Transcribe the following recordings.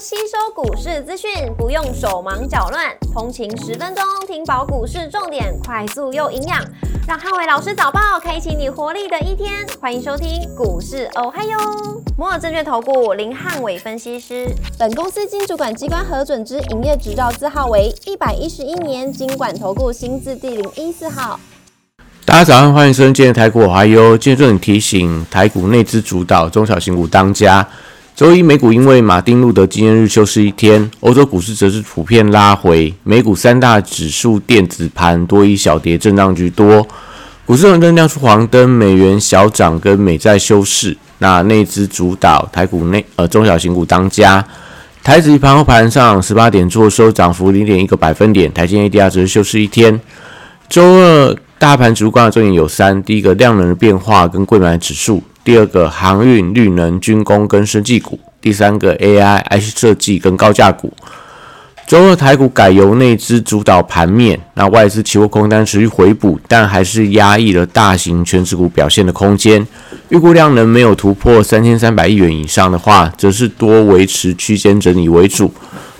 吸收股市资讯，不用手忙脚乱，通勤十分钟听饱股市重点，快速又营养，让汉伟老师早报开启你活力的一天。欢迎收听股市哦嗨哟，摩尔证券投顾林汉伟分析师，本公司经主管机关核准之营业执照字号为一百一十一年经管投顾新字第零一四号。大家早上欢迎收听今天的台股哦嗨哟，今天重点提醒台股内资主导，中小型股当家。周一美股因为马丁路德纪念日休市一天，欧洲股市则是普遍拉回，美股三大指数电子盘多以小跌震荡居多。股市红灯亮出黄灯，美元小涨跟美债休市。那内资主导台股内呃中小型股当家，台指盘后盘上十八点做收涨幅零点一个百分点，台积 ADR 则是休市一天。周二大盘主观的重点有三：第一个量能的变化跟贵买指数。第二个航运、绿能、军工跟生技股，第三个 AI、IC 设计跟高价股。周二台股改由内资主导盘面，那外资期货空单持续回补，但还是压抑了大型全指股表现的空间。预估量能没有突破三千三百亿元以上的话，则是多维持区间整理为主。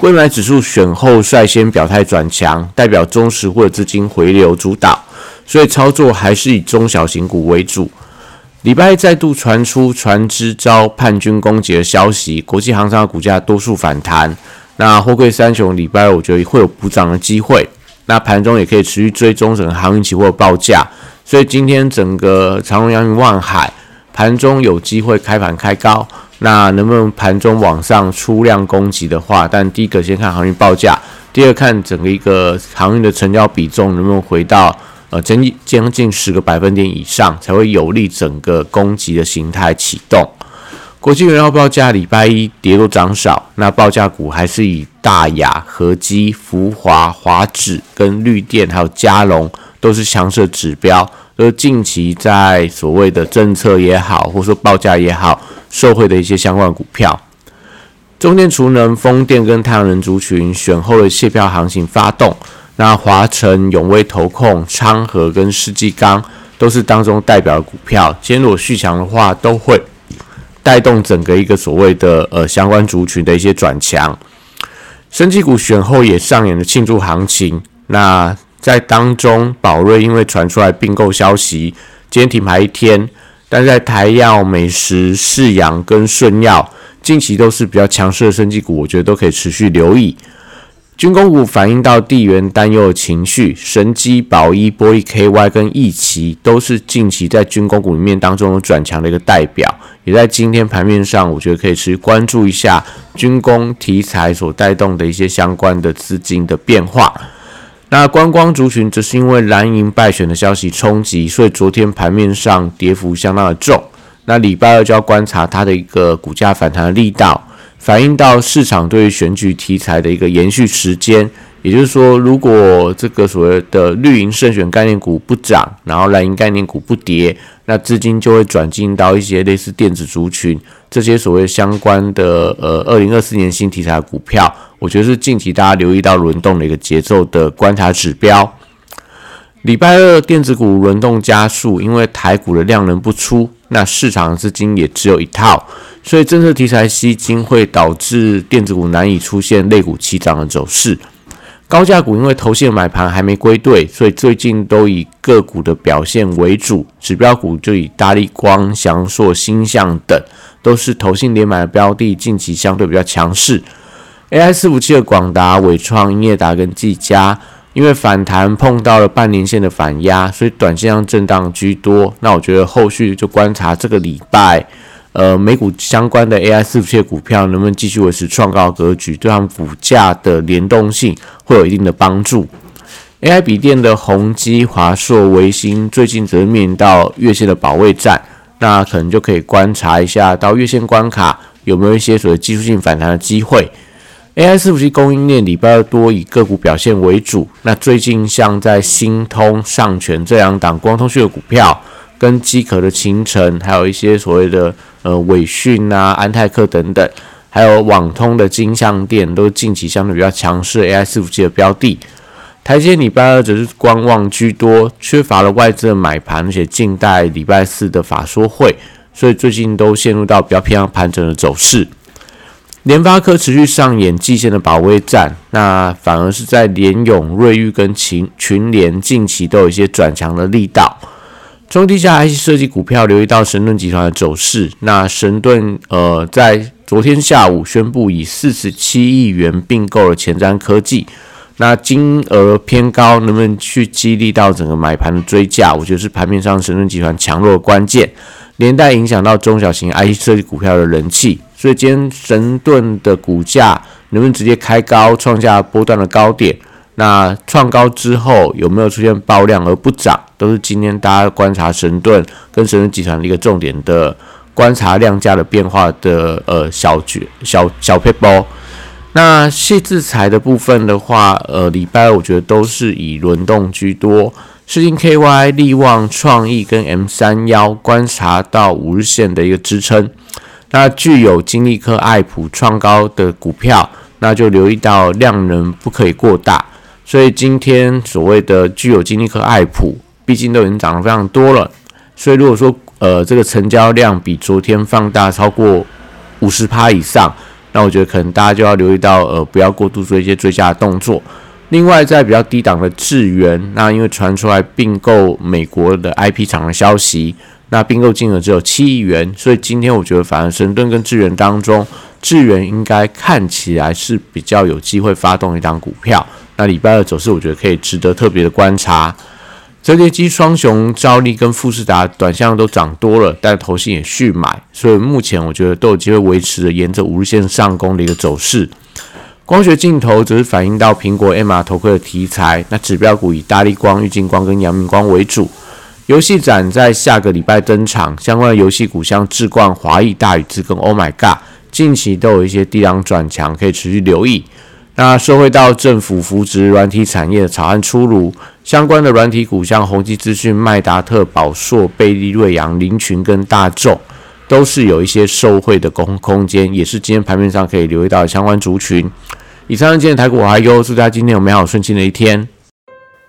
未买指数选后率先表态转强，代表中实或者资金回流主导，所以操作还是以中小型股为主。礼拜再度传出船只遭叛军攻击的消息，国际航商的股价多数反弹。那货柜三雄礼拜我觉得会有补涨的机会。那盘中也可以持续追踪整个航运期货报价。所以今天整个长荣、阳明、万海盘中有机会开盘开高。那能不能盘中往上出量攻击的话，但第一个先看航运报价，第二看整个一个航运的成交比重能不能回到。呃，将近将近十个百分点以上，才会有利整个攻击的形态启动。国际原料报价礼拜一跌多涨少，那报价股还是以大雅、合基、福华、华指跟绿电还有嘉龙都是强势指标，都是近期在所谓的政策也好，或者说报价也好，受惠的一些相关股票。中电、储能、风电跟太阳能族群选后的卸票行情发动。那华晨、永威投控、昌河跟世纪钢都是当中代表的股票，今天如果续强的话，都会带动整个一个所谓的呃相关族群的一些转强。升级股选后也上演了庆祝行情。那在当中，宝瑞因为传出来并购消息，今天停牌一天，但在台药、美食、世阳跟顺药近期都是比较强势的升级股，我觉得都可以持续留意。军工股反映到地缘担忧的情绪，神机、宝一、玻璃 KY 跟易奇都是近期在军工股里面当中有转强的一个代表，也在今天盘面上，我觉得可以持续关注一下军工题材所带动的一些相关的资金的变化。那观光族群则是因为蓝营败选的消息冲击，所以昨天盘面上跌幅相当的重。那礼拜二就要观察它的一个股价反弹的力道。反映到市场对于选举题材的一个延续时间，也就是说，如果这个所谓的绿营胜选概念股不涨，然后蓝营概念股不跌，那资金就会转进到一些类似电子族群这些所谓相关的呃二零二四年新题材股票，我觉得是近期大家留意到轮动的一个节奏的观察指标。礼拜二电子股轮动加速，因为台股的量能不出，那市场资金也只有一套，所以政策题材吸金会导致电子股难以出现类股齐涨的走势。高价股因为头线买盘还没归队，所以最近都以个股的表现为主。指标股就以大力光、翔硕、星象等，都是投信连买的标的，近期相对比较强势。AI 伺服器的广达、伟创、英业达跟技嘉。因为反弹碰到了半年线的反压，所以短线上震荡居多。那我觉得后续就观察这个礼拜，呃，美股相关的 AI 伺服器股票能不能继续维持创高格局，对它股价的联动性会有一定的帮助。AI 笔电的宏基、华硕、维新最近则面临到月线的保卫战，那可能就可以观察一下到月线关卡有没有一些所谓技术性反弹的机会。AI 伺服器供应链礼拜二多以个股表现为主。那最近像在新通、上全这两档光通讯的股票，跟机壳的清晨，还有一些所谓的呃伟讯啊、安泰克等等，还有网通的金相电，都近期相对比较强势 AI 伺服器的标的。台阶礼拜二则是观望居多，缺乏了外资的买盘，而且近代礼拜四的法说会，所以最近都陷入到比较偏向盘整的走势。联发科持续上演季线的保卫战，那反而是在联勇、瑞昱跟群群联近期都有一些转强的力道。中低价 IC 设计股票留意到神盾集团的走势，那神盾呃在昨天下午宣布以四十七亿元并购了前瞻科技，那金额偏高，能不能去激励到整个买盘的追价？我觉得是盘面上神盾集团强弱的关键，连带影响到中小型 IC 设计股票的人气。所以今天神盾的股价能不能直接开高，创下波段的高点？那创高之后有没有出现爆量而不涨，都是今天大家观察神盾跟神盾集团的一个重点的观察量价的变化的呃小绝小小 paper。那细制裁的部分的话，呃，礼拜我觉得都是以轮动居多，世金 KY、利旺、创意跟 M 三幺观察到五日线的一个支撑。那具有金利科、爱普创高的股票，那就留意到量能不可以过大。所以今天所谓的具有金利科、爱普，毕竟都已经涨得非常多了。所以如果说呃这个成交量比昨天放大超过五十趴以上，那我觉得可能大家就要留意到呃不要过度做一些追加的动作。另外在比较低档的智源，那因为传出来并购美国的 IP 厂的消息。那并购金额只有七亿元，所以今天我觉得反而神盾跟智源当中，智源应该看起来是比较有机会发动一档股票。那礼拜二走势，我觉得可以值得特别的观察。折叠机双雄兆力跟富士达短线都涨多了，但头信也续买，所以目前我觉得都有机会维持着沿着五日线上攻的一个走势。光学镜头则是反映到苹果 MR 头盔的题材，那指标股以大力光、玉晶光跟阳明光为主。游戏展在下个礼拜登场，相关的游戏股像智冠、华谊、大宇智跟 Oh My God，近期都有一些低档转强，可以持续留意。那社会到政府扶植软体产业的草案出炉，相关的软体股像宏基资讯、麦达特、宝硕、贝利、瑞阳、林群跟大众，都是有一些受惠的空空间，也是今天盘面上可以留意到的相关族群。以上是今天台股我还优，祝大家今天有美好顺心的一天。